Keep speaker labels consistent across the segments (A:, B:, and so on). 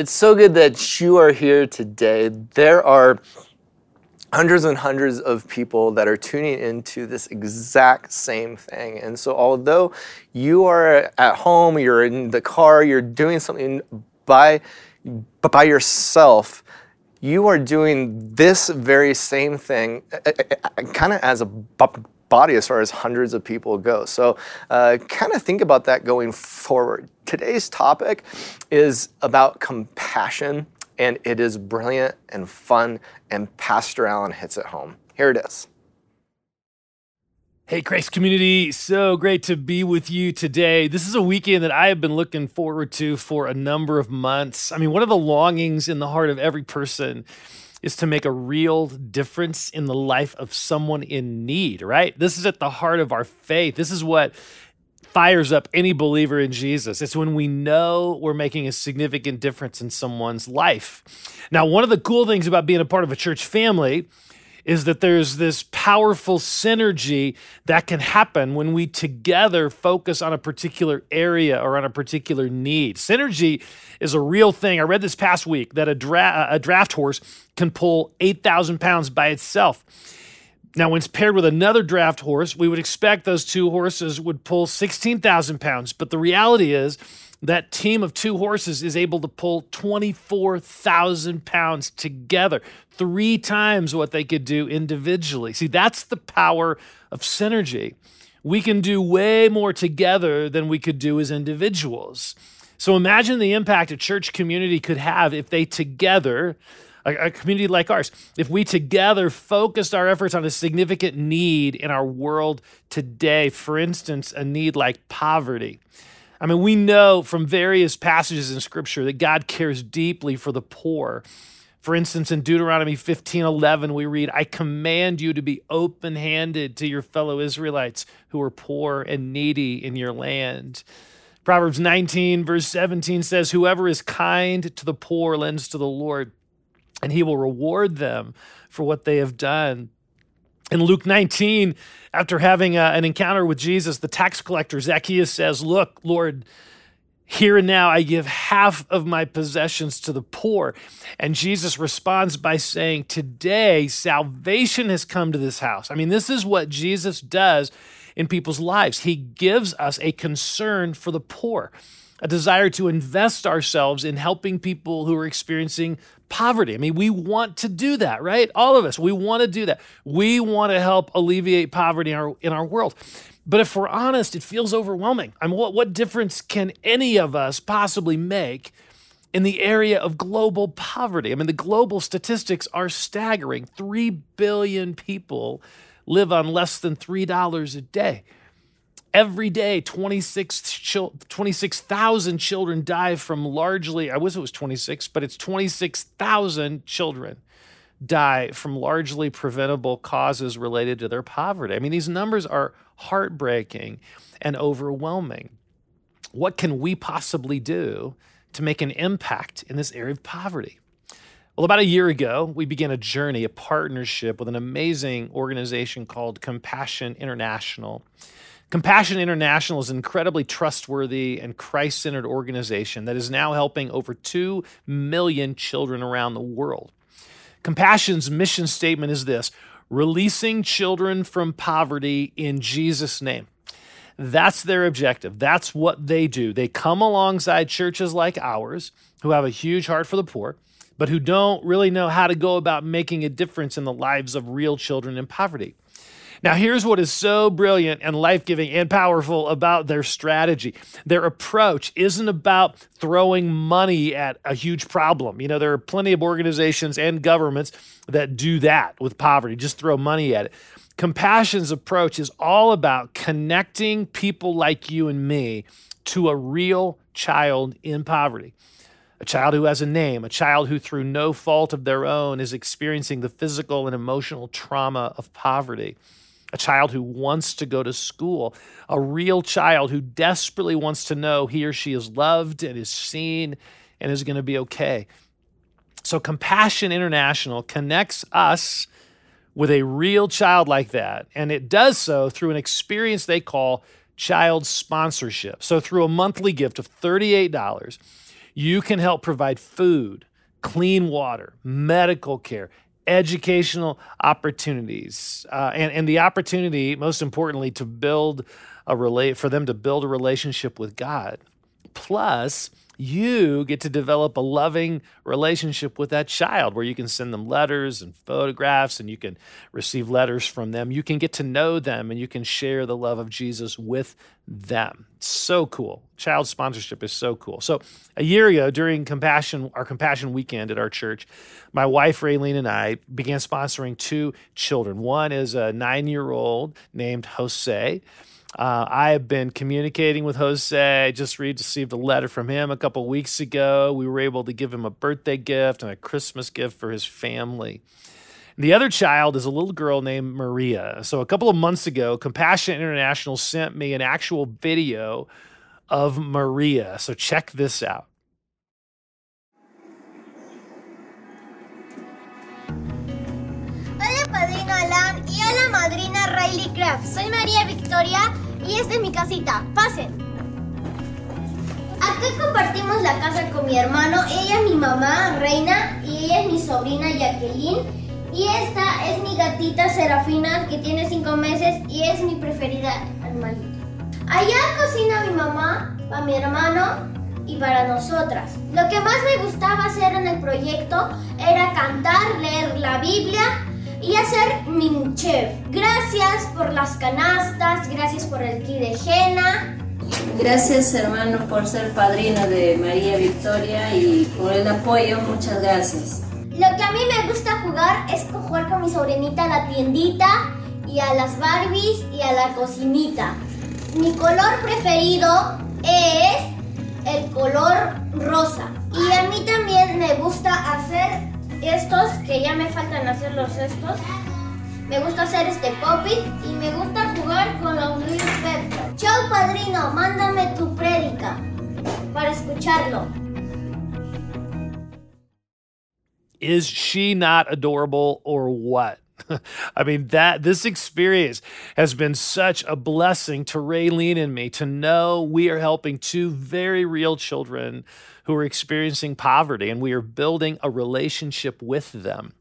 A: It's so good that you are here today. There are hundreds and hundreds of people that are tuning into this exact same thing. And so, although you are at home, you're in the car, you're doing something by, by yourself, you are doing this very same thing eh, eh, eh, kind of as a body as far as hundreds of people go. So, uh, kind of think about that going forward. Today's topic is about compassion, and it is brilliant and fun, and Pastor Allen hits it home. Here it is.
B: Hey, Grace community, so great to be with you today. This is a weekend that I have been looking forward to for a number of months. I mean, one of the longings in the heart of every person is to make a real difference in the life of someone in need, right? This is at the heart of our faith. This is what fires up any believer in Jesus. It's when we know we're making a significant difference in someone's life. Now, one of the cool things about being a part of a church family is that there's this powerful synergy that can happen when we together focus on a particular area or on a particular need. Synergy is a real thing. I read this past week that a, dra- a draft horse can pull 8,000 pounds by itself. Now, when it's paired with another draft horse, we would expect those two horses would pull 16,000 pounds. But the reality is, that team of two horses is able to pull 24,000 pounds together, three times what they could do individually. See, that's the power of synergy. We can do way more together than we could do as individuals. So imagine the impact a church community could have if they together, a, a community like ours, if we together focused our efforts on a significant need in our world today. For instance, a need like poverty. I mean, we know from various passages in Scripture that God cares deeply for the poor. For instance, in Deuteronomy 15 11, we read, I command you to be open handed to your fellow Israelites who are poor and needy in your land. Proverbs 19, verse 17 says, Whoever is kind to the poor lends to the Lord, and he will reward them for what they have done. In Luke 19, after having a, uh, an encounter with Jesus, the tax collector Zacchaeus says, Look, Lord, here and now I give half of my possessions to the poor. And Jesus responds by saying, Today salvation has come to this house. I mean, this is what Jesus does in people's lives. He gives us a concern for the poor a desire to invest ourselves in helping people who are experiencing poverty. I mean, we want to do that, right? All of us, we want to do that. We want to help alleviate poverty in our, in our world. But if we're honest, it feels overwhelming. I mean, what, what difference can any of us possibly make in the area of global poverty? I mean, the global statistics are staggering. Three billion people live on less than $3 a day. Every day, 26,000 26, children die from largely, I wish it was 26, but it's 26,000 children die from largely preventable causes related to their poverty. I mean, these numbers are heartbreaking and overwhelming. What can we possibly do to make an impact in this area of poverty? Well, about a year ago, we began a journey, a partnership with an amazing organization called Compassion International. Compassion International is an incredibly trustworthy and Christ centered organization that is now helping over 2 million children around the world. Compassion's mission statement is this releasing children from poverty in Jesus' name. That's their objective. That's what they do. They come alongside churches like ours who have a huge heart for the poor, but who don't really know how to go about making a difference in the lives of real children in poverty. Now, here's what is so brilliant and life giving and powerful about their strategy. Their approach isn't about throwing money at a huge problem. You know, there are plenty of organizations and governments that do that with poverty, just throw money at it. Compassion's approach is all about connecting people like you and me to a real child in poverty a child who has a name, a child who, through no fault of their own, is experiencing the physical and emotional trauma of poverty a child who wants to go to school, a real child who desperately wants to know he or she is loved and is seen and is going to be okay. So, Compassion International connects us with a real child like that, and it does so through an experience they call child sponsorship. So, through a monthly gift of $38, you can help provide food, clean water, medical care, educational opportunities, uh, and, and the opportunity, most importantly, to build a relate for them to build a relationship with God. Plus, you get to develop a loving relationship with that child where you can send them letters and photographs and you can receive letters from them. You can get to know them and you can share the love of Jesus with them. So cool. Child sponsorship is so cool. So, a year ago during compassion our compassion weekend at our church, my wife Raylene and I began sponsoring two children. One is a 9-year-old named Jose uh, I have been communicating with Jose. I just received a letter from him a couple weeks ago. We were able to give him a birthday gift and a Christmas gift for his family. The other child is a little girl named Maria. So, a couple of months ago, Compassion International sent me an actual video of Maria. So, check this out.
C: Madrina Riley Craft. Soy María Victoria y esta es mi casita. Pasen. Aquí compartimos la casa con mi hermano. Ella es mi mamá, Reina, y ella es mi sobrina, Jacqueline. Y esta es mi gatita Serafina, que tiene cinco meses y es mi preferida animalita. Allá cocina mi mamá, para mi hermano y para nosotras. Lo que más me gustaba hacer en el proyecto era cantar, leer la Biblia y hacer mi chef. Gracias por las canastas, gracias por el kit de Jena.
D: Gracias hermano por ser padrino de María Victoria y por el apoyo, muchas gracias.
C: Lo que a mí me gusta jugar es jugar con mi sobrinita a la tiendita y a las Barbies y a la cocinita. Mi color preferido es el color rosa. Y a mí también me gusta hacer estos que ya me faltan hacer los estos. Me gusta hacer este poppy y me gusta jugar con los Luis Pepper. Chao padrino, mándame tu prédica para escucharlo.
B: Is she not adorable or what? I mean, that this experience has been such a blessing to Raylene and me to know we are helping two very real children who are experiencing poverty and we are building a relationship with them.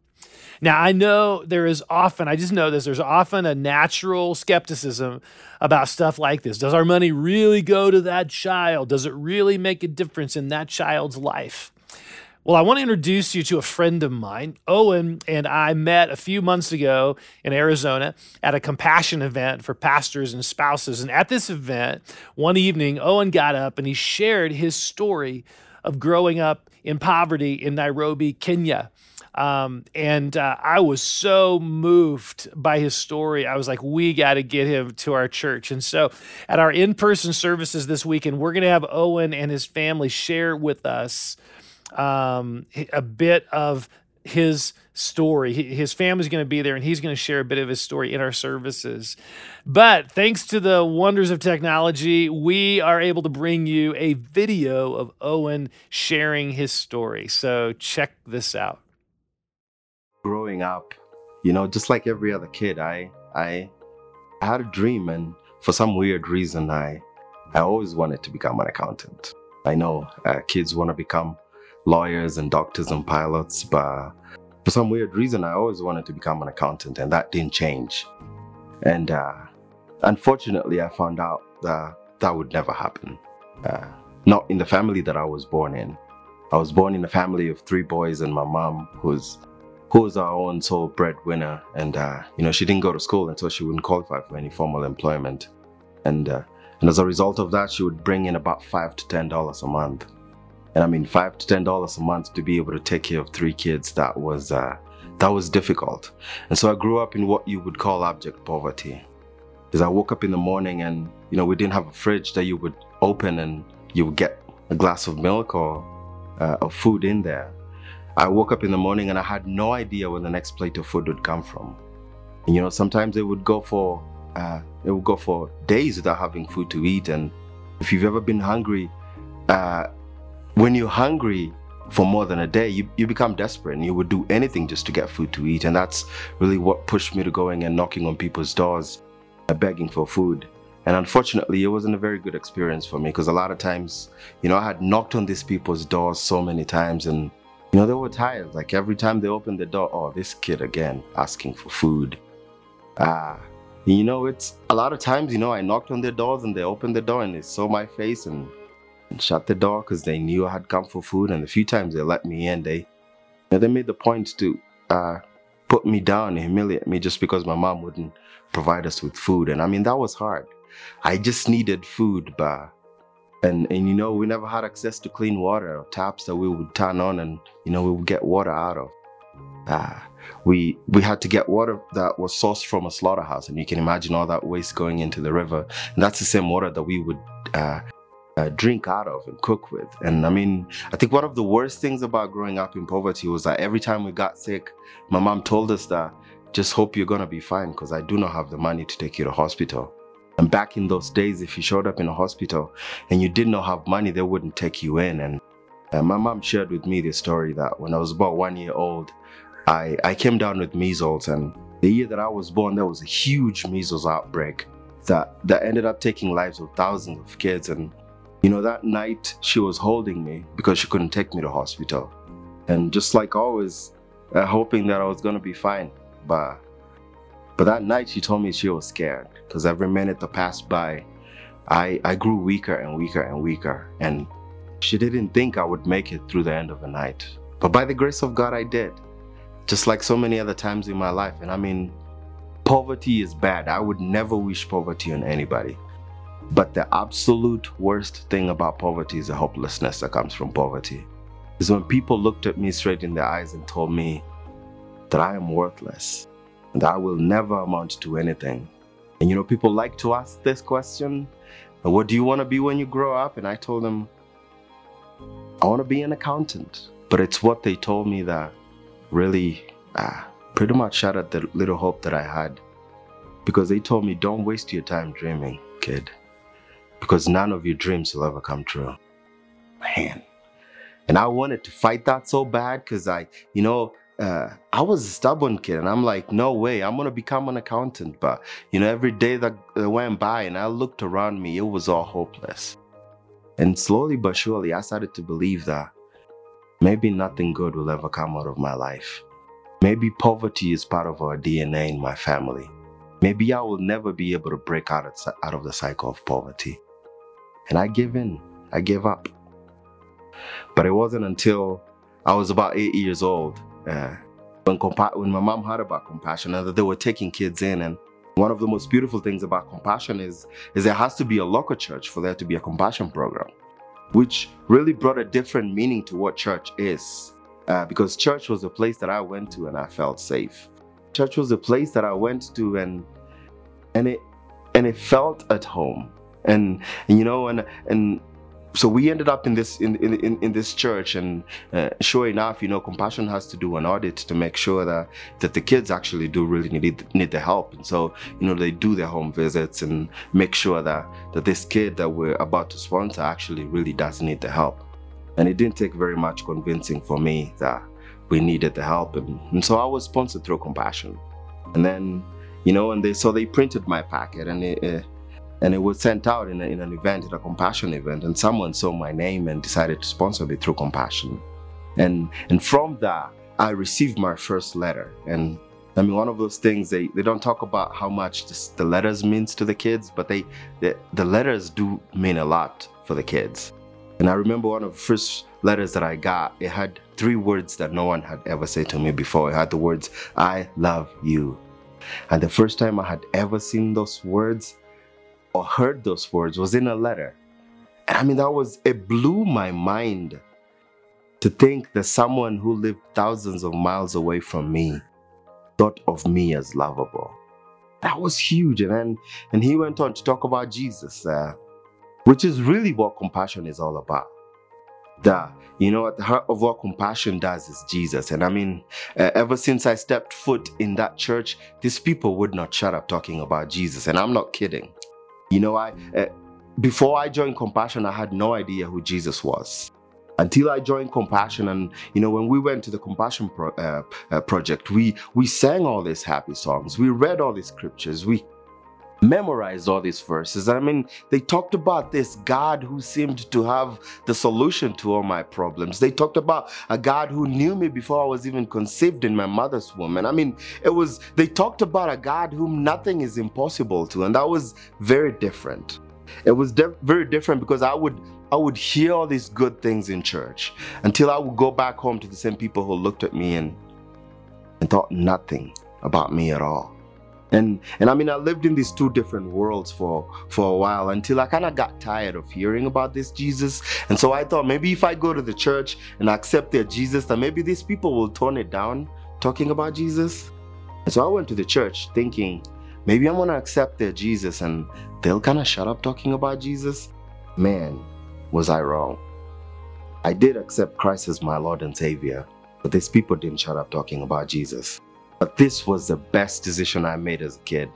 B: Now, I know there is often, I just know this, there's often a natural skepticism about stuff like this. Does our money really go to that child? Does it really make a difference in that child's life? Well, I want to introduce you to a friend of mine. Owen and I met a few months ago in Arizona at a compassion event for pastors and spouses. And at this event, one evening, Owen got up and he shared his story of growing up in poverty in Nairobi, Kenya. Um, and uh, I was so moved by his story. I was like, we got to get him to our church. And so at our in person services this weekend, we're going to have Owen and his family share with us um, a bit of his story. His family's going to be there and he's going to share a bit of his story in our services. But thanks to the wonders of technology, we are able to bring you a video of Owen sharing his story. So check this out.
E: Growing up, you know, just like every other kid, I I had a dream and for some weird reason I I always wanted to become an accountant. I know uh, kids want to become lawyers and doctors and pilots, but for some weird reason, I always wanted to become an accountant, and that didn't change. And uh, unfortunately, I found out that that would never happen. Uh, not in the family that I was born in. I was born in a family of three boys and my mom, who's who was our own sole breadwinner, and uh, you know she didn't go to school until she wouldn't qualify for any formal employment, and uh, and as a result of that, she would bring in about five to ten dollars a month. And I mean, five to ten dollars a month to be able to take care of three kids, that was uh, that was difficult. And so I grew up in what you would call abject poverty. Because I woke up in the morning and you know we didn't have a fridge that you would open and you would get a glass of milk or uh, of food in there. I woke up in the morning and I had no idea where the next plate of food would come from. And you know, sometimes it would go for uh, it would go for days without having food to eat. And if you've ever been hungry, uh, when you're hungry for more than a day, you, you become desperate and you would do anything just to get food to eat. And that's really what pushed me to going and knocking on people's doors, uh, begging for food. And unfortunately, it wasn't a very good experience for me because a lot of times, you know, I had knocked on these people's doors so many times and, you know, they were tired. Like every time they opened the door, oh, this kid again asking for food. Ah, you know, it's a lot of times, you know, I knocked on their doors and they opened the door and they saw my face and, and shut the door because they knew I had come for food. And a few times they let me in, they, you know, they made the point to uh, put me down and humiliate me just because my mom wouldn't provide us with food. And I mean, that was hard. I just needed food, but and and you know we never had access to clean water or taps that we would turn on and you know we would get water out of. Ah, we we had to get water that was sourced from a slaughterhouse, and you can imagine all that waste going into the river. And that's the same water that we would uh, uh, drink out of and cook with. And I mean, I think one of the worst things about growing up in poverty was that every time we got sick, my mom told us that just hope you're gonna be fine because I do not have the money to take you to hospital. And back in those days, if you showed up in a hospital and you did not have money, they wouldn't take you in. And uh, my mom shared with me the story that when I was about one year old, I, I came down with measles. And the year that I was born, there was a huge measles outbreak that, that ended up taking lives of thousands of kids. And, you know, that night she was holding me because she couldn't take me to hospital. And just like always, uh, hoping that I was going to be fine. But but that night she told me she was scared because every minute that passed by, I, I grew weaker and weaker and weaker. And she didn't think I would make it through the end of the night. But by the grace of God, I did. Just like so many other times in my life. And I mean, poverty is bad. I would never wish poverty on anybody. But the absolute worst thing about poverty is the hopelessness that comes from poverty. Is when people looked at me straight in the eyes and told me that I am worthless and that I will never amount to anything. And you know, people like to ask this question What do you want to be when you grow up? And I told them, I want to be an accountant. But it's what they told me that really ah, pretty much shattered the little hope that I had. Because they told me, Don't waste your time dreaming, kid. Because none of your dreams will ever come true. Man. And I wanted to fight that so bad because I, you know, uh, I was a stubborn kid, and I'm like, no way, I'm gonna become an accountant. But you know, every day that went by, and I looked around me, it was all hopeless. And slowly but surely, I started to believe that maybe nothing good will ever come out of my life. Maybe poverty is part of our DNA in my family. Maybe I will never be able to break out of, out of the cycle of poverty. And I gave in. I gave up. But it wasn't until I was about eight years old uh, when, when my mom heard about compassion and that they were taking kids in and one of the most beautiful things about compassion is, is there has to be a local church for there to be a compassion program, which really brought a different meaning to what church is. Uh, because church was a place that I went to and I felt safe. Church was a place that I went to and and it and it felt at home. And, and you know and and so we ended up in this in in, in this church. And uh, sure enough you know compassion has to do an audit to make sure that that the kids actually do really need need the help. And so you know they do their home visits and make sure that that this kid that we're about to sponsor actually really does need the help. And it didn't take very much convincing for me that we needed the help. And, and so i was sponsored through compassion. And then you know and they so they printed my packet and it, and it was sent out in, a, in an event, at a compassion event, and someone saw my name and decided to sponsor me through compassion. And and from that, I received my first letter. And I mean, one of those things they, they don't talk about how much this, the letters means to the kids, but they the, the letters do mean a lot for the kids. And I remember one of the first letters that I got, it had three words that no one had ever said to me before. It had the words, I love you. And the first time I had ever seen those words, or heard those words was in a letter. And I mean, that was, it blew my mind to think that someone who lived thousands of miles away from me thought of me as lovable. That was huge. And then, and he went on to talk about Jesus, uh, which is really what compassion is all about. The, you know, at the heart of what compassion does is Jesus. And I mean, uh, ever since I stepped foot in that church, these people would not shut up talking about Jesus. And I'm not kidding. You know, I uh, before I joined Compassion, I had no idea who Jesus was. Until I joined Compassion, and you know, when we went to the Compassion pro, uh, uh, project, we we sang all these happy songs, we read all these scriptures, we memorized all these verses. I mean, they talked about this God who seemed to have the solution to all my problems. They talked about a God who knew me before I was even conceived in my mother's womb. And I mean, it was, they talked about a God whom nothing is impossible to. And that was very different. It was de- very different because I would I would hear all these good things in church until I would go back home to the same people who looked at me and and thought nothing about me at all. And and I mean I lived in these two different worlds for for a while until I kind of got tired of hearing about this Jesus. And so I thought maybe if I go to the church and accept their Jesus, then maybe these people will tone it down talking about Jesus. And so I went to the church thinking maybe I'm gonna accept their Jesus and they'll kind of shut up talking about Jesus. Man, was I wrong. I did accept Christ as my Lord and Savior, but these people didn't shut up talking about Jesus. But this was the best decision I made as a kid.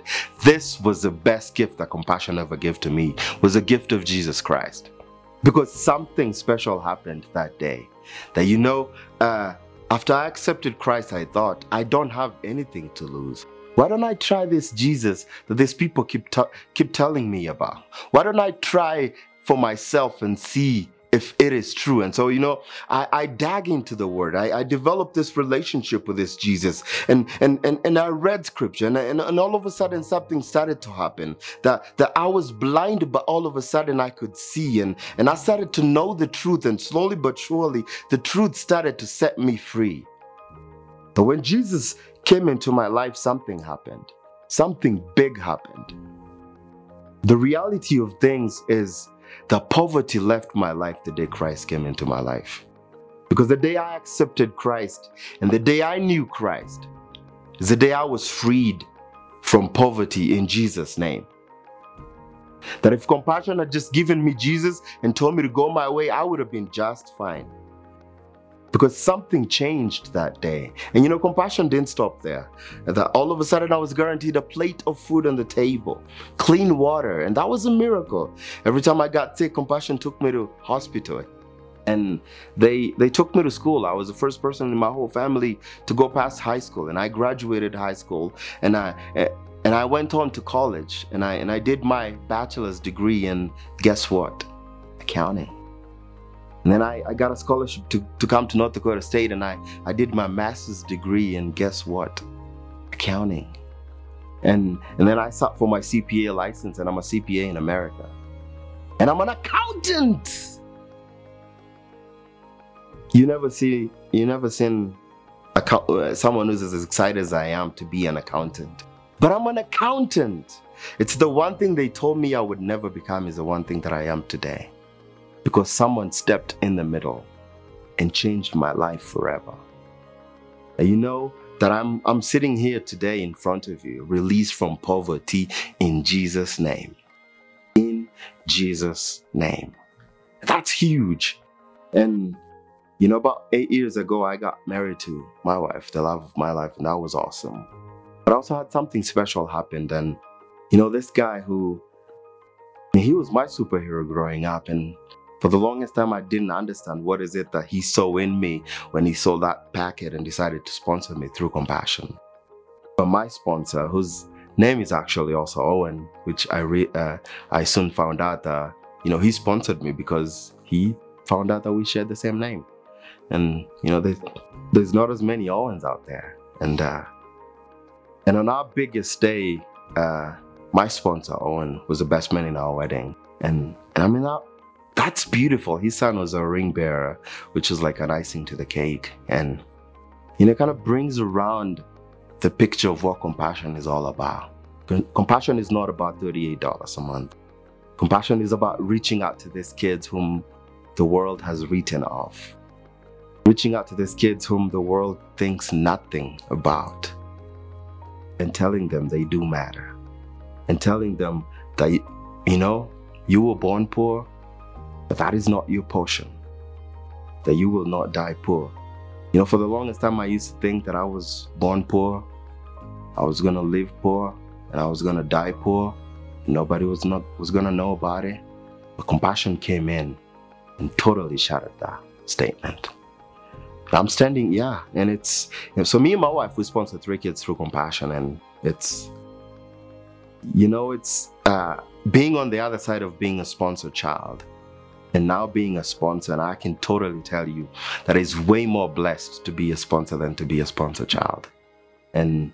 E: This was the best gift that compassion ever gave to me, was a gift of Jesus Christ. Because something special happened that day. That you know, uh, after I accepted Christ, I thought, I don't have anything to lose. Why don't I try this Jesus that these people keep, t- keep telling me about? Why don't I try for myself and see if it is true. And so, you know, I, I dug into the word. I, I, developed this relationship with this Jesus. And and and, and I read scripture and, and, and all of a sudden something started to happen. That that I was blind, but all of a sudden I could see. And, and I started to know the truth. And slowly but surely the truth started to set me free. But when Jesus came into my life, something happened. Something big happened. The reality of things is the poverty left my life the day Christ came into my life. Because the day I accepted Christ and the day I knew Christ is the day I was freed from poverty in Jesus' name. That if compassion had just given me Jesus and told me to go my way, I would have been just fine because something changed that day. And you know, compassion didn't stop there. That all of a sudden I was guaranteed a plate of food on the table, clean water, and that was a miracle. Every time I got sick, compassion took me to hospital. And they they took me to school. I was the first person in my whole family to go past high school, and I graduated high school, and I and I went on to college, and I and I did my bachelor's degree in guess what, accounting. And then I, I got a scholarship to, to come to North Dakota State and I, I did my master's degree in guess what? Accounting. And, and then I sought for my CPA license and I'm a CPA in America. And I'm an accountant. You never see, you never seen uh, someone who's as excited as I am to be an accountant. But I'm an accountant. It's the one thing they told me I would never become is the one thing that I am today because someone stepped in the middle and changed my life forever. And you know that I'm, I'm sitting here today in front of you, released from poverty in Jesus' name. In Jesus' name. That's huge. And you know, about eight years ago, I got married to my wife, the love of my life, and that was awesome. But I also had something special happen. And, you know, this guy who, he was my superhero growing up. And for the longest time, I didn't understand what is it that he saw in me when he saw that packet and decided to sponsor me through compassion. But my sponsor, whose name is actually also Owen, which I re- uh, I soon found out that you know he sponsored me because he found out that we shared the same name, and you know there's there's not as many Owens out there, and uh, and on our biggest day, uh, my sponsor Owen was the best man in our wedding, and, and I mean that that's beautiful. His son was a ring bearer, which is like an icing to the cake. And, you know, kind of brings around the picture of what compassion is all about. Compassion is not about $38 a month. Compassion is about reaching out to these kids whom the world has written off. Reaching out to these kids whom the world thinks nothing about. And telling them they do matter. And telling them that, you know, you were born poor, but that is not your portion. That you will not die poor. You know, for the longest time, I used to think that I was born poor, I was gonna live poor, and I was gonna die poor. Nobody was not was gonna know about it. But compassion came in and totally shattered that statement. I'm standing, yeah, and it's you know, so me and my wife we sponsor three kids through compassion, and it's you know, it's uh, being on the other side of being a sponsored child and now being a sponsor, and I can totally tell you that it's way more blessed to be a sponsor than to be a sponsor child. And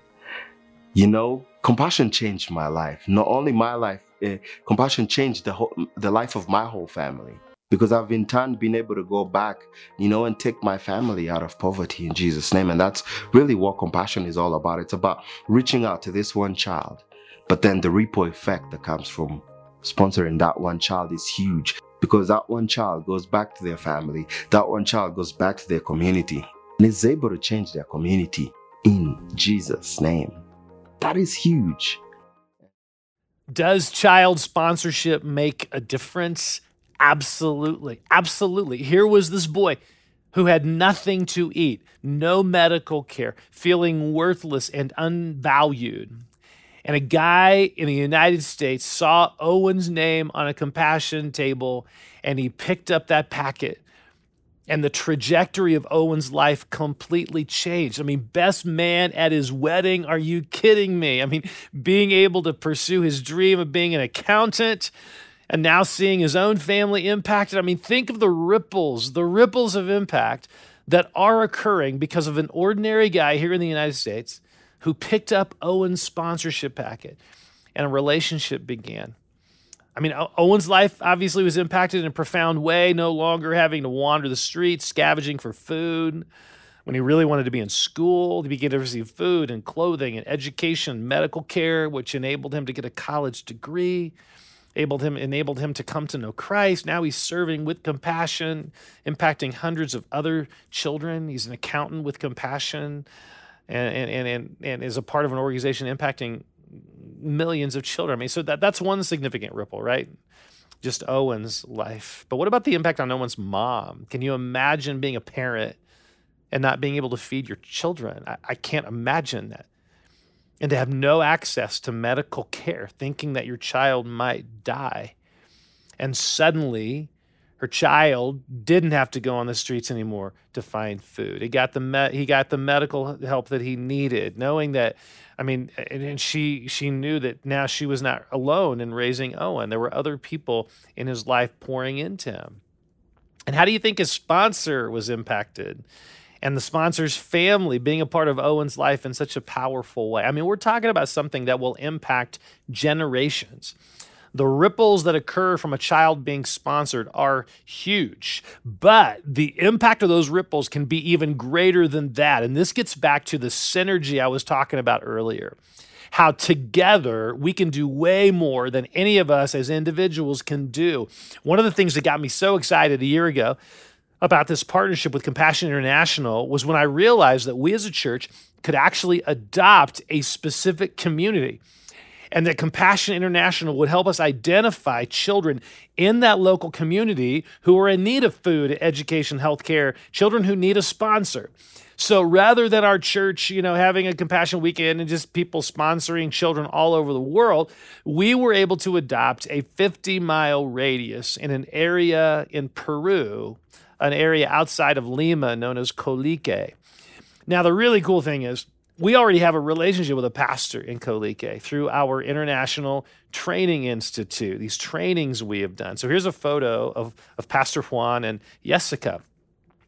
E: you know, compassion changed my life. Not only my life, uh, compassion changed the whole, the life of my whole family because I've in turn been able to go back, you know, and take my family out of poverty in Jesus' name. And that's really what compassion is all about. It's about reaching out to this one child, but then the ripple effect that comes from sponsoring that one child is huge because that one child goes back to their family, that one child goes back to their community, and is able to change their community in Jesus' name. That is huge.
B: Does child sponsorship make a difference? Absolutely. Absolutely. Here was this boy who had nothing to eat, no medical care, feeling worthless and unvalued. And a guy in the United States saw Owen's name on a compassion table and he picked up that packet and the trajectory of Owen's life completely changed. I mean, best man at his wedding. Are you kidding me? I mean, being able to pursue his dream of being an accountant and now seeing his own family impacted. I mean, think of the ripples, the ripples of impact that are occurring because of an ordinary guy here in the United States who picked up Owen's sponsorship packet and a relationship began. I mean, Owen's life obviously was impacted in a profound way, no longer having to wander the streets, scavenging for food. When he really wanted to be in school, he began to receive food and clothing and education, medical care, which enabled him to get a college degree, enabled him, enabled him to come to know Christ. Now he's serving with compassion, impacting hundreds of other children. He's an accountant with compassion and, and, and, and is a part of an organization impacting millions of children. I mean, so that, that's one significant ripple, right? Just Owen's life. But what about the impact on Owen's mom? Can you imagine being a parent and not being able to feed your children? I, I can't imagine that. And to have no access to medical care, thinking that your child might die. And suddenly, her child didn't have to go on the streets anymore to find food. He got the me- he got the medical help that he needed, knowing that I mean, and she she knew that now she was not alone in raising Owen. There were other people in his life pouring into him. And how do you think his sponsor was impacted? And the sponsor's family being a part of Owen's life in such a powerful way. I mean, we're talking about something that will impact generations the ripples that occur from a child being sponsored are huge. But the impact of those ripples can be even greater than that. And this gets back to the synergy I was talking about earlier. How together we can do way more than any of us as individuals can do. One of the things that got me so excited a year ago about this partnership with Compassion International was when I realized that we as a church could actually adopt a specific community and that Compassion International would help us identify children in that local community who are in need of food, education, health care, children who need a sponsor. So rather than our church, you know, having a compassion weekend and just people sponsoring children all over the world, we were able to adopt a 50 mile radius in an area in Peru, an area outside of Lima known as Collique. Now, the really cool thing is, we already have a relationship with a pastor in Collique through our International Training Institute, these trainings we have done. So here's a photo of, of Pastor Juan and Jessica,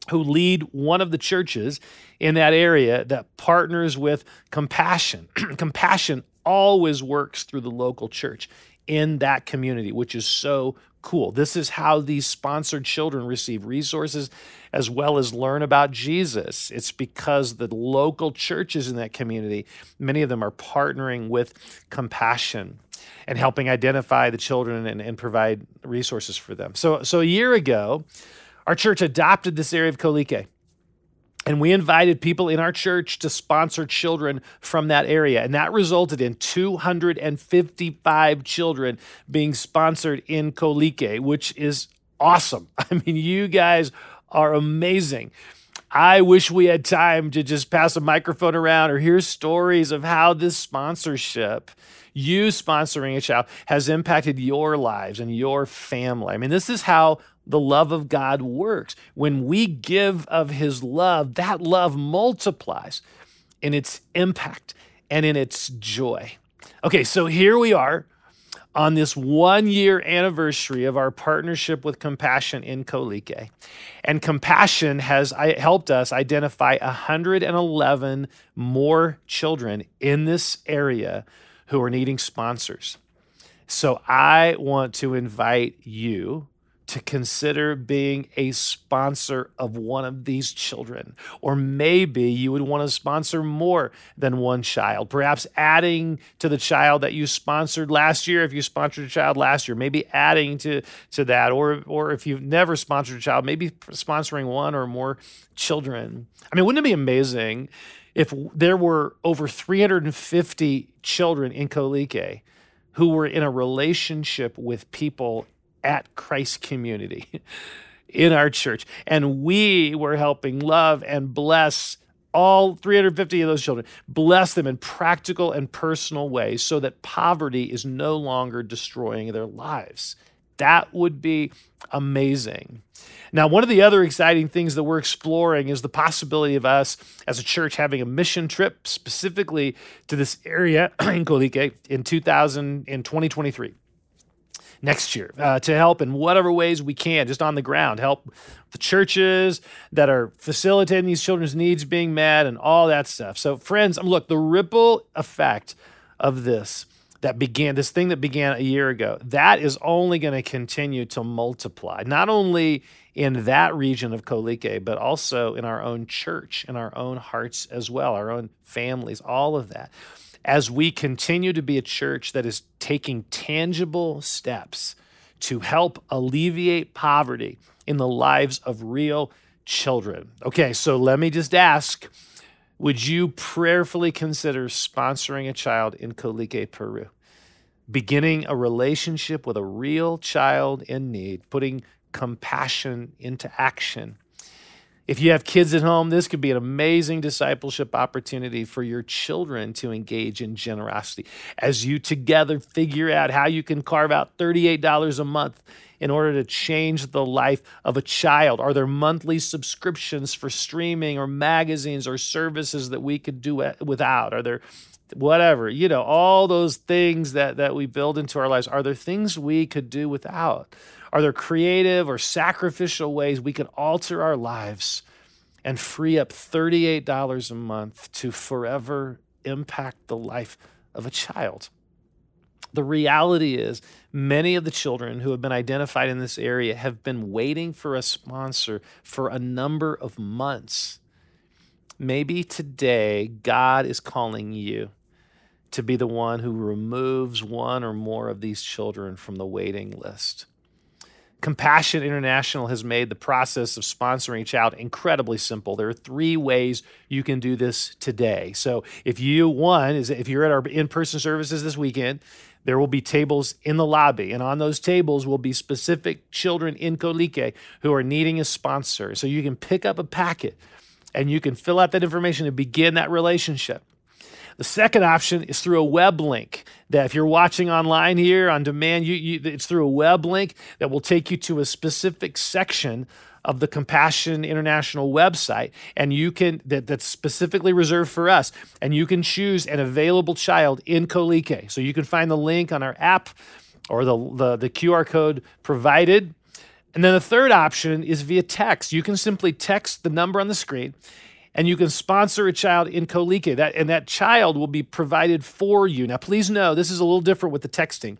B: who lead one of the churches in that area that partners with compassion. compassion always works through the local church in that community, which is so cool. This is how these sponsored children receive resources as well as learn about Jesus. It's because the local churches in that community, many of them are partnering with compassion and helping identify the children and, and provide resources for them. So, so a year ago, our church adopted this area of Collique. And we invited people in our church to sponsor children from that area. And that resulted in 255 children being sponsored in Collique, which is awesome. I mean, you guys are amazing. I wish we had time to just pass a microphone around or hear stories of how this sponsorship, you sponsoring a child, has impacted your lives and your family. I mean, this is how the love of God works. When we give of His love, that love multiplies in its impact and in its joy. Okay, so here we are on this one year anniversary of our partnership with Compassion in Collique. And Compassion has helped us identify 111 more children in this area who are needing sponsors. So I want to invite you to consider being a sponsor of one of these children. Or maybe you would want to sponsor more than one child, perhaps adding to the child that you sponsored last year. If you sponsored a child last year, maybe adding to, to that. Or, or if you've never sponsored a child, maybe sponsoring one or more children. I mean, wouldn't it be amazing if there were over 350 children in Collique who were in a relationship with people at Christ Community in our church. And we were helping love and bless all 350 of those children, bless them in practical and personal ways so that poverty is no longer destroying their lives. That would be amazing. Now, one of the other exciting things that we're exploring is the possibility of us as a church having a mission trip specifically to this area in Collique in 2000 in 2023 next year uh, to help in whatever ways we can, just on the ground, help the churches that are facilitating these children's needs being met and all that stuff. So, friends, um, look, the ripple effect of this that began, this thing that began a year ago, that is only going to continue to multiply, not only in that region of Collique, but also in our own church, in our own hearts as well, our own families, all of that as we continue to be a church that is taking tangible steps to help alleviate poverty in the lives of real children. Okay, so let me just ask would you prayerfully consider sponsoring a child in Collique, Peru? Beginning a relationship with a real child in need, putting compassion into action if you have kids at home, this could be an amazing discipleship opportunity for your children to engage in generosity as you together figure out how you can carve out $38 a month in order to change the life of a child? Are there monthly subscriptions for streaming or magazines or services that we could do without? Are there whatever, you know, all those things that that we build into our lives, are there things we could do without? Are there creative or sacrificial ways we could alter our lives and free up $38 a month to forever impact the life of a child? The reality is, many of the children who have been identified in this area have been waiting for a sponsor for a number of months. Maybe today God is calling you to be the one who removes one or more of these children from the waiting list. Compassion International has made the process of sponsoring a child incredibly simple. There are three ways you can do this today. So, if you, one, is if you're at our in person services this weekend, there will be tables in the lobby, and on those tables will be specific children in Collique who are needing a sponsor. So, you can pick up a packet and you can fill out that information and begin that relationship. The second option is through a web link that if you're watching online here on demand, you, you, it's through a web link that will take you to a specific section of the Compassion International website, and you can that, that's specifically reserved for us, and you can choose an available child in Collique. So you can find the link on our app or the, the, the QR code provided. And then the third option is via text. You can simply text the number on the screen and you can sponsor a child in Collique. That and that child will be provided for you. Now, please know this is a little different with the texting.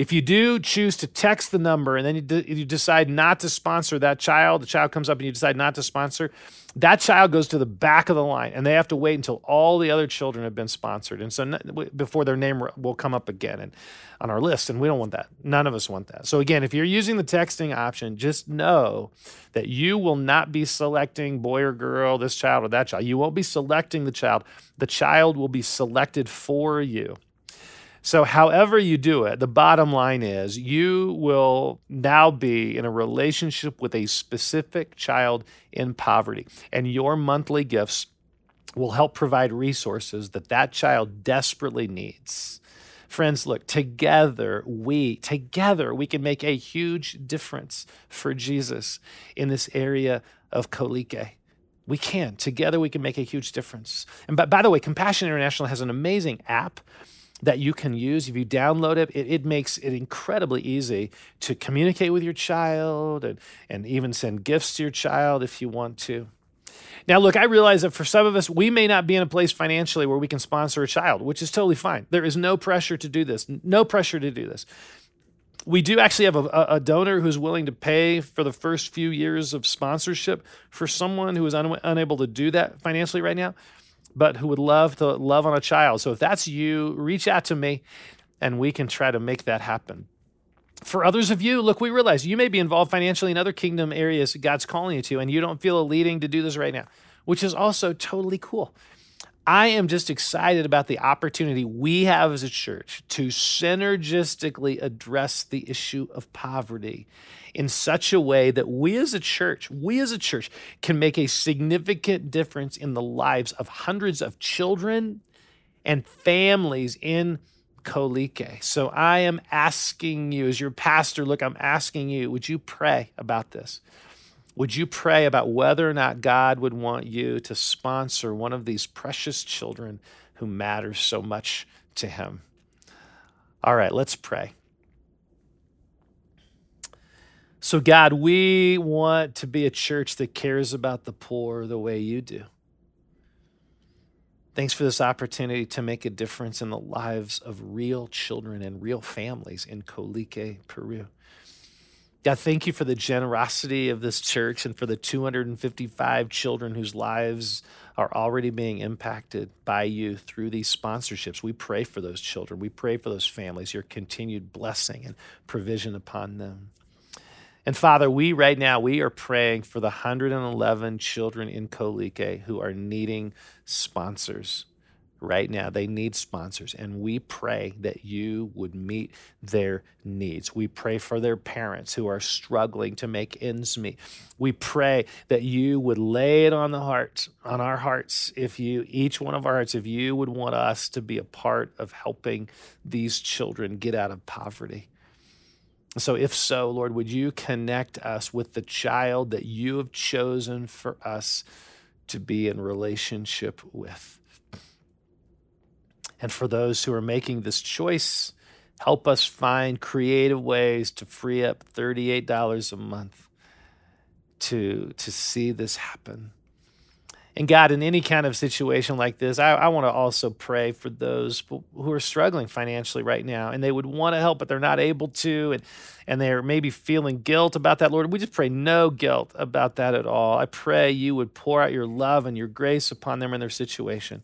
B: If you do choose to text the number and then you, de- you decide not to sponsor that child, the child comes up and you decide not to sponsor, that child goes to the back of the line and they have to wait until all the other children have been sponsored. And so before their name will come up again and on our list. And we don't want that. None of us want that. So again, if you're using the texting option, just know that you will not be selecting boy or girl, this child or that child. You won't be selecting the child. The child will be selected for you. So, however you do it, the bottom line is you will now be in a relationship with a specific child in poverty, and your monthly gifts will help provide resources that that child desperately needs. Friends, look, together we, together we can make a huge difference for Jesus in this area of Collique. We can. Together we can make a huge difference. And by, by the way, Compassion International has an amazing app that you can use. If you download it, it, it, makes it incredibly easy to communicate with your child and, and even send gifts to your child if you want to. Now, look, I realize that for some of us, we may not be in a place financially where we can sponsor a child, which is totally fine. There is no pressure to do this, no pressure to do this. We do actually have a, a donor who's willing to pay for the first few years of sponsorship for someone who is un, unable to do that financially right now but who would love to love on a child. So if that's you, reach out to me and we can try to make that happen. For others of you, look, we realize you may be involved financially in other kingdom areas God's calling you to, and you don't feel a leading to do this right now, which is also totally cool. I am just excited about the opportunity we have as a church to synergistically address the issue of poverty in such a way that we as a church, we as a church can make a significant difference in the lives of hundreds of children and families in Collique. So I am asking you, as your pastor, look, I'm asking you, would you pray about this? Would you pray about whether or not God would want you to sponsor one of these precious children who matters so much to Him? All right, let's pray. So, God, we want to be a church that cares about the poor the way you do. Thanks for this opportunity to make a difference in the lives of real children and real families in Collique, Peru. God, thank you for the generosity of this church and for the 255 children whose lives are already being impacted by you through these sponsorships. We pray for those children. We pray for those families, your continued blessing and provision upon them. And Father, we right now, we are praying for the 111 children in Collique who are needing sponsors right now. They need sponsors. And we pray that you would meet their needs. We pray for their parents who are struggling to make ends meet. We pray that you would lay it on the heart, on our hearts, if you, each one of our hearts, if you would want us to be a part of helping these children get out of poverty. So, if so, Lord, would you connect us with the child that you have chosen for us to be in relationship with? And for those who are making this choice, help us find creative ways to free up $38 a month to, to see this happen. And God, in any kind of situation like this, I, I want to also pray for those who are struggling financially right now and they would want to help, but they're not able to. And, and they're maybe feeling guilt about that, Lord. We just pray no guilt about that at all. I pray you would pour out your love and your grace upon them in their situation.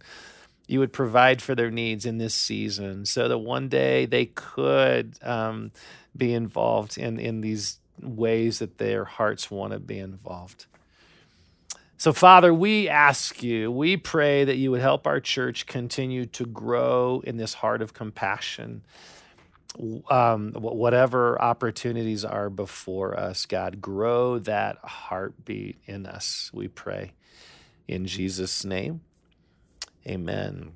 B: You would provide for their needs in this season so that one day they could um, be involved in, in these ways that their hearts want to be involved. So, Father, we ask you, we pray that you would help our church continue to grow in this heart of compassion. Um, whatever opportunities are before us, God, grow that heartbeat in us, we pray. In Jesus' name, amen.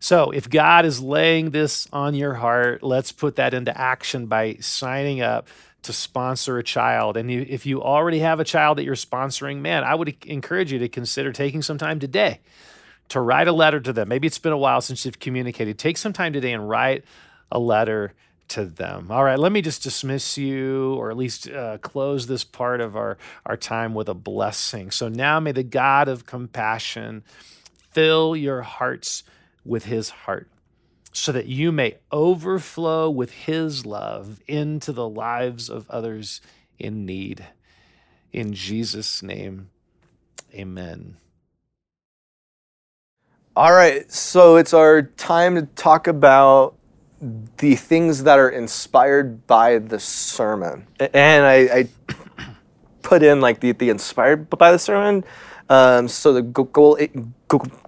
B: So, if God is laying this on your heart, let's put that into action by signing up to sponsor a child. And if you already have a child that you're sponsoring, man, I would encourage you to consider taking some time today to write a letter to them. Maybe it's been a while since you've communicated. Take some time today and write a letter to them. All right, let me just dismiss you or at least uh, close this part of our, our time with a blessing. So now may the God of compassion fill your hearts with his heart so that you may overflow with his love into the lives of others in need. In Jesus' name, amen.
A: All right, so it's our time to talk about the things that are inspired by the sermon. And I, I put in like the, the inspired by the sermon. Um, so the goal,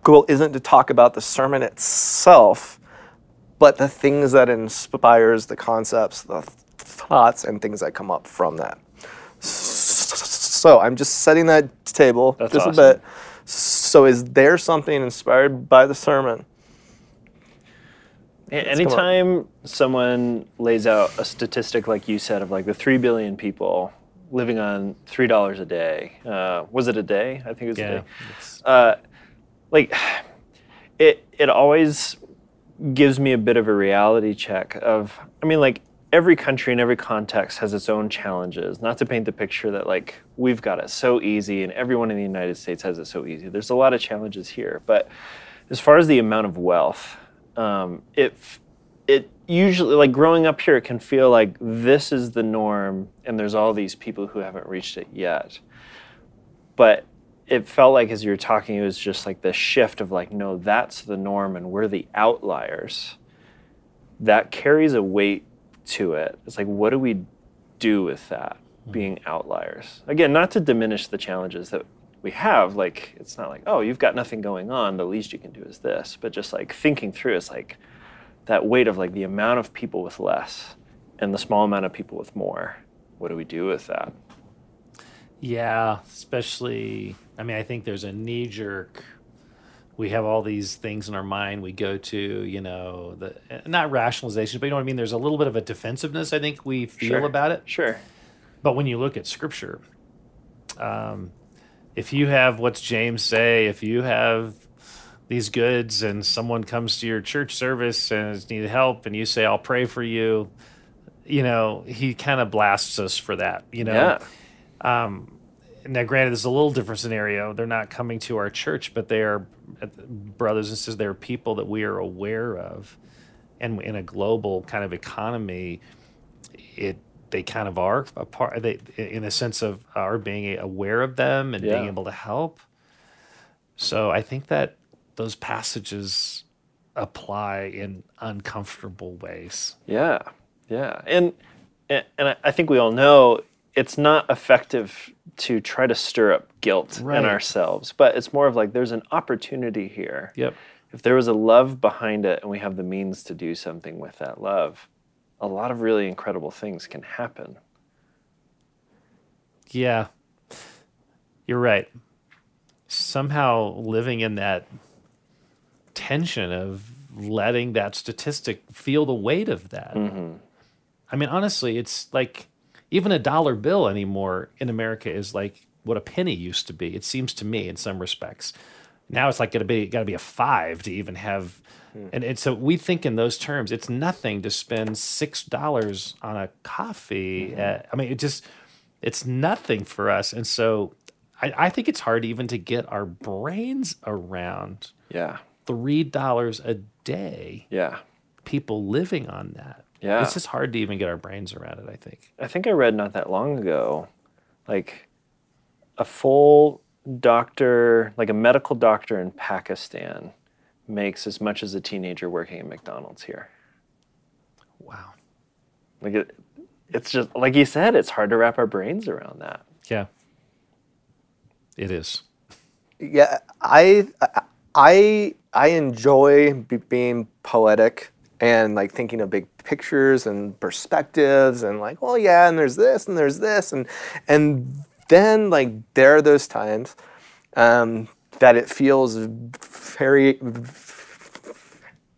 A: goal isn't to talk about the sermon itself, but the things that inspires the concepts, the thoughts, and things that come up from that. So I'm just setting that table
F: That's
A: just
F: awesome.
A: a bit. So is there something inspired by the sermon?
F: Anytime someone lays out a statistic like you said of like the three billion people living on three dollars a day, uh, was it a day? I think it was a day. Uh, like it, it always gives me a bit of a reality check of I mean like every country and every context has its own challenges. Not to paint the picture that like we've got it so easy and everyone in the United States has it so easy. There's a lot of challenges here, but as far as the amount of wealth, um, it it usually like growing up here, it can feel like this is the norm, and there's all these people who haven't reached it yet. But it felt like as you were talking, it was just like the shift of like, no, that's the norm, and we're the outliers. That carries a weight to it. It's like, what do we do with that? Mm-hmm. Being outliers. Again, not to diminish the challenges that we have. Like, it's not like, oh, you've got nothing going on. The least you can do is this. But just like thinking through, it's like that weight of like the amount of people with less and the small amount of people with more. What do we do with that?
B: Yeah, especially, I mean, I think there's a knee jerk. We have all these things in our mind we go to, you know, the not rationalization, but you know what I mean? There's a little bit of a defensiveness I think we feel
F: Sure.
B: about it.
F: Sure.
B: But when you look at scripture, um, if you have what's James say, if you have these goods and someone comes to your church service and needs help and you say, I'll pray for you, you know, he kind of blasts us for that, you know?
F: Yeah.
B: Um, now, granted, is a little different scenario. They're not coming to our church, but they are brothers and sisters. They're people that we are aware of, and in a global kind of economy, it they kind of are a part. They, in a sense of our being aware of them and being able to help. So I think that those passages apply in uncomfortable ways.
F: Yeah, yeah, and and I think we all know it's not effective to try to stir up guilt
B: Right.
F: in ourselves, but it's more of like there's an opportunity here.
B: Yep.
F: If there was a love behind it, and we have the means to do something with that love, a lot of really incredible things can happen.
B: Yeah. You're right. Somehow living in that tension of letting that statistic feel the weight of that. Mm-hmm. I mean, honestly, it's like even a dollar bill anymore in America is like what a penny used to be. It seems to me in some respects. Now it's like gotta be gotta be a five to even have hmm. and, and so we think in those terms. It's nothing to spend six dollars on a coffee. Mm-hmm. At, I mean, it just it's nothing for us. And so I, I think it's hard even to get our brains around
F: Yeah,
B: three dollars a day.
F: yeah.
B: People living on that.
F: Yeah.
B: It's just hard to even get our brains around it, I think.
F: I think I read not that long ago, like a full doctor, like a medical doctor in Pakistan, makes as much as a teenager working at McDonald's here.
B: Wow.
F: Like it, it's just like you said, it's hard to wrap our brains around that.
B: Yeah. It is.
A: yeah i i i enjoy be- being poetic and like thinking of big pictures and perspectives and like well yeah and there's this and there's this and and then like there are those times um, that it feels very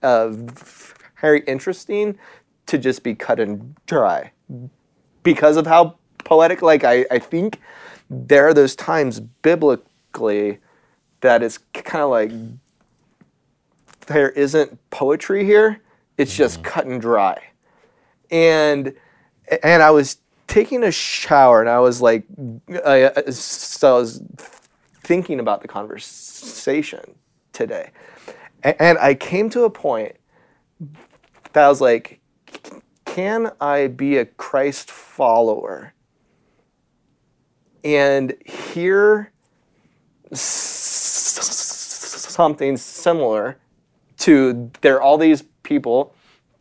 A: uh, very interesting to just be cut and dry because of how poetic like I, I think there are those times biblically that it's kind of like there isn't poetry here. It's just mm-hmm. cut and dry. And and i was taking a shower and i was like I, uh, so i was thinking about the conversation today. A- and i came to a point that i was like can i be a christ follower and hear something similar to there are all these people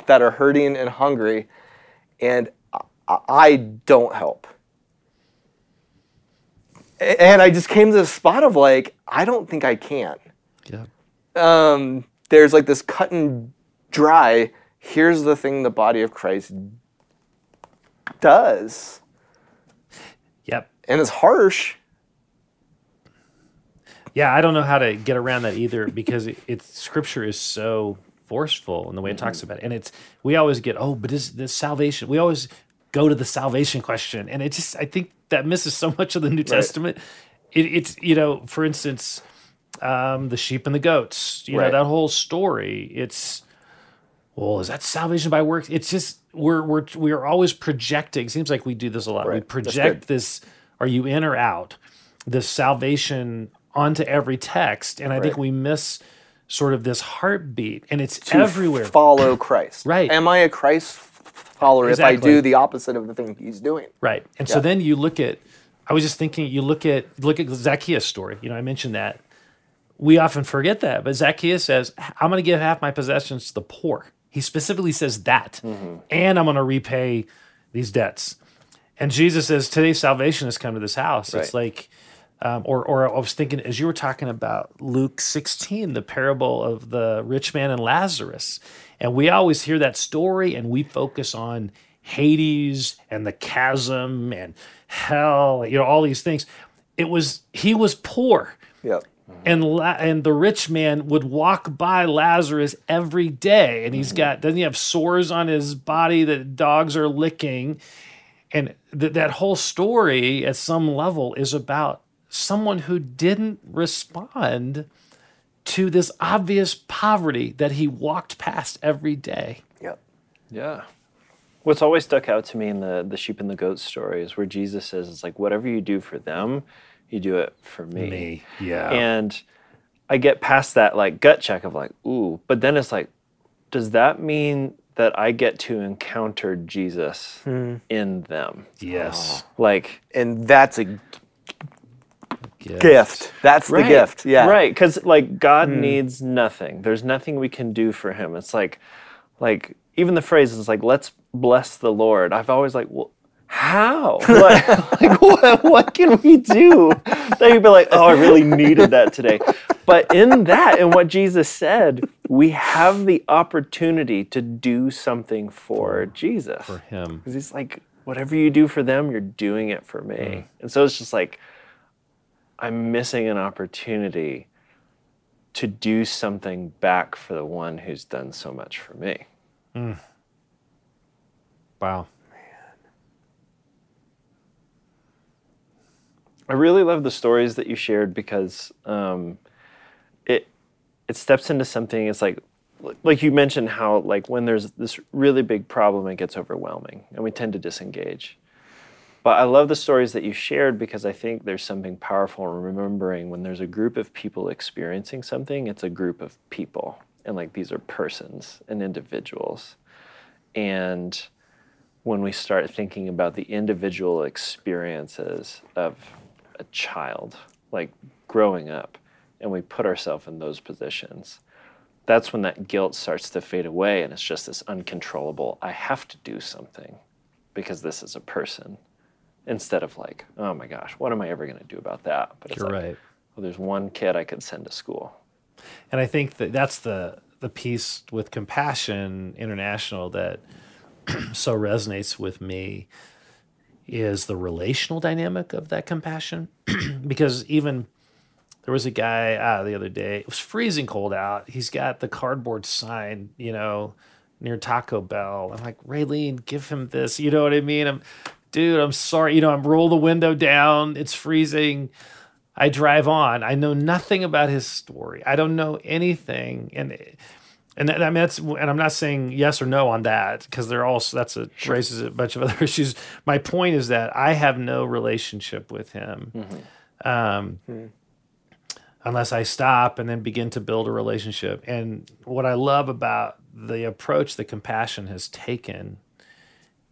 A: that are hurting and hungry and I, don't help and i just came to the spot of like i don't think i can
B: Yeah.
A: um, there's like this cut and dry here's the thing the body of christ does
B: Yep.
A: and it's harsh
B: Yeah, I don't know how to get around that either because it, it's scripture is so forceful in the way it talks about it. And it's we always get, oh, but is this salvation? We always go to the salvation question. And it just I think that misses so much of the New Testament. It, it's you know, for instance, um, the sheep and the goats, you know, that whole story. It's well, is that salvation by works? It's just we're we're we're always projecting. Seems like we do this a lot. We
A: Right. That's
B: project this. Are you in or out? This salvation onto every text, and I think we miss sort of this heartbeat, and it's
A: to
B: everywhere.
A: follow Christ.
B: Right.
A: Am I a Christ follower if I do the opposite of the thing he's doing?
B: Right. And so then you look at I was just thinking you look at look at Zacchaeus story. You know, I mentioned that. We often forget that, but Zacchaeus says, I'm going to give half my possessions to the poor. He specifically says that. Mm-hmm. And I'm going to repay these debts. And Jesus says, Today's salvation has come to this house. It's like um, or, or I was thinking, as you were talking about Luke 16, the parable of the rich man and Lazarus, and we always hear that story and we focus on Hades and the chasm and hell, you know, all these things. It was, he was poor.
A: Yep.
B: And La- and the rich man would walk by Lazarus every day, and he's got doesn't he have sores on his body that dogs are licking, and th- that whole story at some level is about someone who didn't respond to this obvious poverty that he walked past every day.
A: Yep.
F: Yeah. What's always stuck out to me in the the sheep and the goat story is where Jesus says it's like whatever you do for them, you do it for me.
B: Me, yeah.
F: And I get past that like gut check of like, ooh, but then it's like, does that mean that I get to encounter Jesus hmm. in them?
B: yes.
F: Like
A: And that's a
B: Yes.
A: gift. That's the gift. Yeah.
F: Right. Because like God hmm. needs nothing. There's nothing we can do for him. It's like like even the phrase is like, let's bless the Lord. I've always like, well, how? What, like what, what can we do? Then you'd be like, oh, I really needed that today. But in that, in what Jesus said, we have the opportunity to do something for Jesus.
B: For him.
F: Because he's like, whatever you do for them, you're doing it for me. Hmm. And so it's just like, I'm missing an opportunity to do something back for the one who's done so much for me.
B: Wow. Man.
F: I really love the stories that you shared because um, it it steps into something. It's like like you mentioned how like when there's this really big problem, it gets overwhelming, and we tend to disengage. But I love the stories that you shared because I think there's something powerful in remembering when there's a group of people experiencing something, it's a group of people, and like these are persons and individuals, and when we start thinking about the individual experiences of a child, like growing up, and we put ourselves in those positions, that's when that guilt starts to fade away and it's just this uncontrollable, I have to do something because this is a person. Instead of like, oh my gosh, what am I ever going to do about that? But it's
B: You're
F: like,
B: right.
F: well, there's one kid I could send to school.
B: And I think that that's the the piece with Compassion International that so resonates with me is the relational dynamic of that compassion. because even there was a guy ah, the other day, it was freezing cold out. He's got the cardboard sign, you know, near Taco Bell. I'm like, Raylene, give him this. You know what I mean? I'm, dude, I'm sorry. You know, I'm roll the window down. It's freezing. I drive on. I know nothing about his story. I don't know anything, and and that, I mean that's and I'm not saying yes or no on that because they're all that's a raises a bunch of other issues. My point is that I have no relationship with him, um, unless I stop and then begin to build a relationship. And what I love about the approach that compassion has taken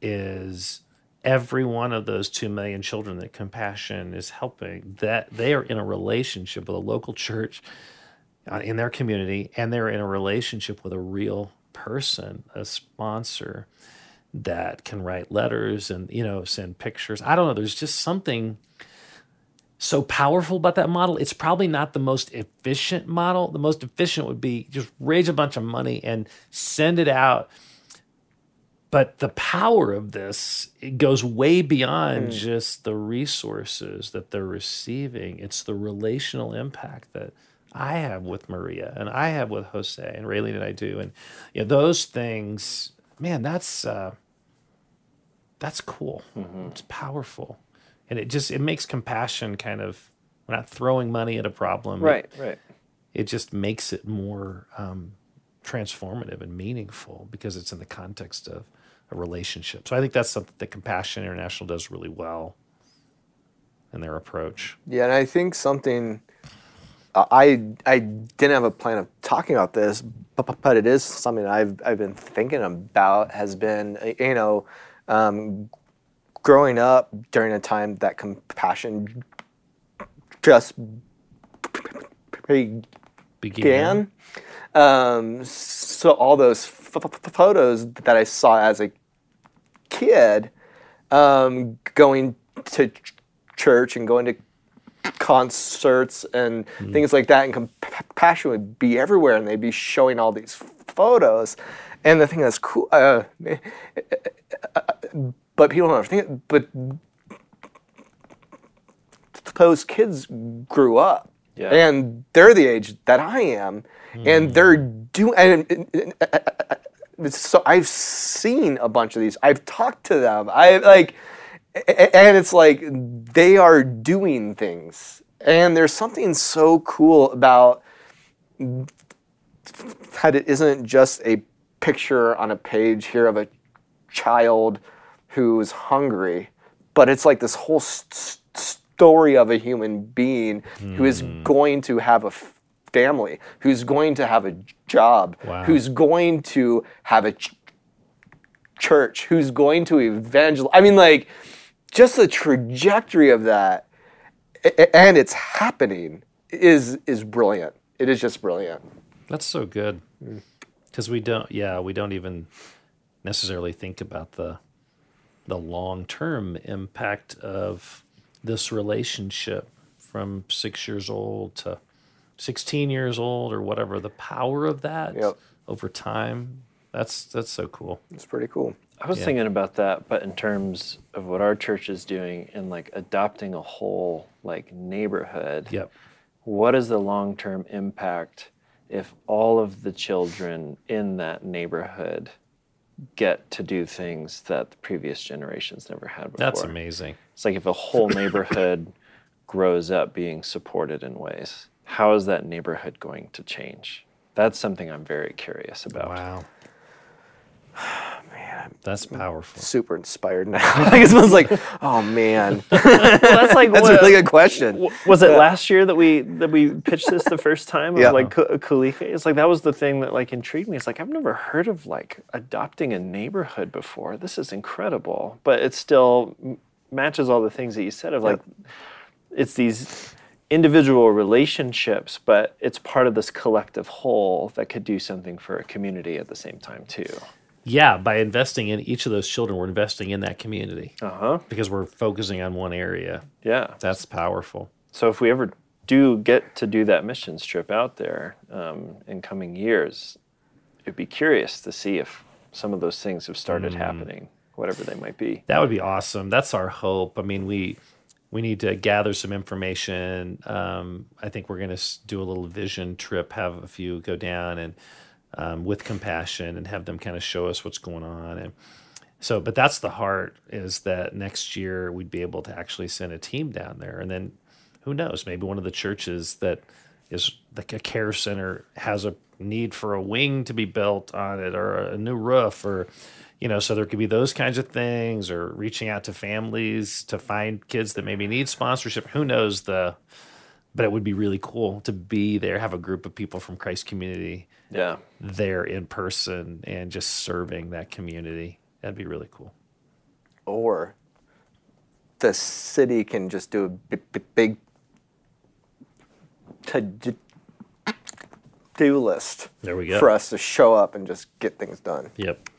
B: is every one of those 2 million children that compassion is helping that they are in a relationship with a local church uh, in their community and they're in a relationship with a real person a sponsor that can write letters and you know send pictures. I don't know there's just something so powerful about that model. It's probably not the most efficient model. The most efficient would be just raise a bunch of money and send it out but the power of this it goes way beyond just the resources that they're receiving. It's the relational impact that i have with maria and i have with jose and raylene and i do. And you know, those things man that's uh, that's cool. It's powerful. And it just it makes compassion kind of we're not throwing money at a problem. It-
F: Right, right.
B: it just makes it more um, transformative and meaningful because it's in the context of a relationship. So I think that's something that Compassion International does really well in their approach.
A: Yeah, and I think something uh, I I didn't have a plan of talking about this, but, but it is something I've I've been thinking about. Has been uh, you know, um, growing up during a time that compassion just began.
B: Began.
A: Um, so all those f- f- photos that I saw as a kid, um, going to ch- church and going to concerts and things like that, and compassion would be everywhere, and they'd be showing all these photos. And the thing that's cool, uh, but people don't think, but those kids grew up,
F: Yeah.
A: and they're the age that I am, and they're doing. And, and- and- so I've seen a bunch of these. I've talked to them. I like, and it's like they are doing things, and there's something so cool about that. It isn't just a picture on a page here of a child who's hungry, but it's like this whole s- s- story of a human being who is hmm. going to have a family, who's going to have a job,
B: Wow.
A: who's going to have a ch- church, who's going to evangelize. I mean, like, just the trajectory of that, and it's happening, is is brilliant. It is just brilliant.
B: That's so good. Because we don't, yeah, we don't even necessarily think about the the long term impact of this relationship from six years old to sixteen years old or whatever. The power of that
A: Yep.
B: over time. That's that's so cool.
A: It's pretty cool.
F: I was
B: Yeah.
F: thinking about that, but in terms of what our church is doing and like adopting a whole like neighborhood.
B: Yep.
F: What is the long term impact if all of the children in that neighborhood get to do things that the previous generations never had before?
B: That's amazing.
F: It's like if a whole neighborhood grows up being supported in ways, how is that neighborhood going to change? That's something I'm very curious about.
B: Wow. Man, that's powerful.
A: Super inspired now. I guess I was like, oh man,
F: Well, that's like
A: that's a
F: what-
A: really good question.
F: W- Was it last year that we that we pitched this the first time?
A: Yeah.
F: Like Ku- Kalika, it's like that was the thing that like intrigued me. It's like I've never heard of like adopting a neighborhood before. This is incredible, but it still matches all the things that you said of like it's these individual relationships, but it's part of this collective whole that could do something for a community at the same time too.
B: Yeah, by investing in each of those children, we're investing in that community
F: Uh huh.
B: because we're focusing on one area.
F: Yeah.
B: That's powerful.
F: So if we ever do get to do that missions trip out there um, in coming years, it'd be curious to see if some of those things have started happening, whatever they might be.
B: That would be awesome. That's our hope. I mean, we we need to gather some information. Um, I think we're going to do a little vision trip, have a few go down and um, with compassion, and have them kind of show us what's going on. And so, but that's the heart is that next year we'd be able to actually send a team down there, and then who knows, maybe one of the churches that is like a care center has a need for a wing to be built on it or a new roof or you know so there could be those kinds of things or reaching out to families to find kids that maybe need sponsorship. Who knows the but it would be really cool to be there have a group of people from christ community
F: Yeah.
B: there in person and just serving that community. That'd be really cool.
A: Or the city can just do a b- b- big to-do list
B: there we go
A: for us to show up and just get things done.
B: yep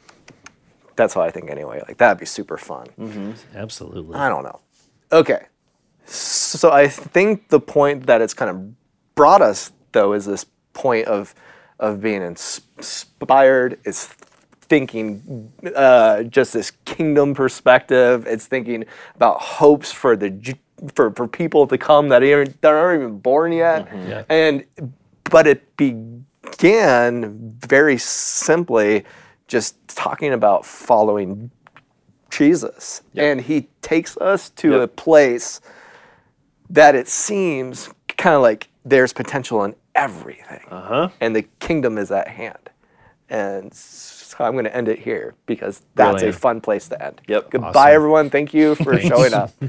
A: That's how I think anyway. Like that'd be super fun.
B: absolutely
A: I don't know. Okay. So I think the point that it's kind of brought us though is this point of of being inspired. It's thinking uh, just this kingdom perspective. It's thinking about hopes for the for, for people to come that aren't, that aren't even born yet.
B: Yeah.
A: And but it began very simply just talking about following Jesus. And he takes us to a
F: Yep. place
A: place that it seems kind of like there's potential in everything.
F: Uh huh.
A: And the kingdom is at hand. And so I'm going to end it here because that's
F: Brilliant.
A: a fun place to end.
F: Yep.
A: Goodbye,
B: Awesome.
A: everyone. Thank you for showing up.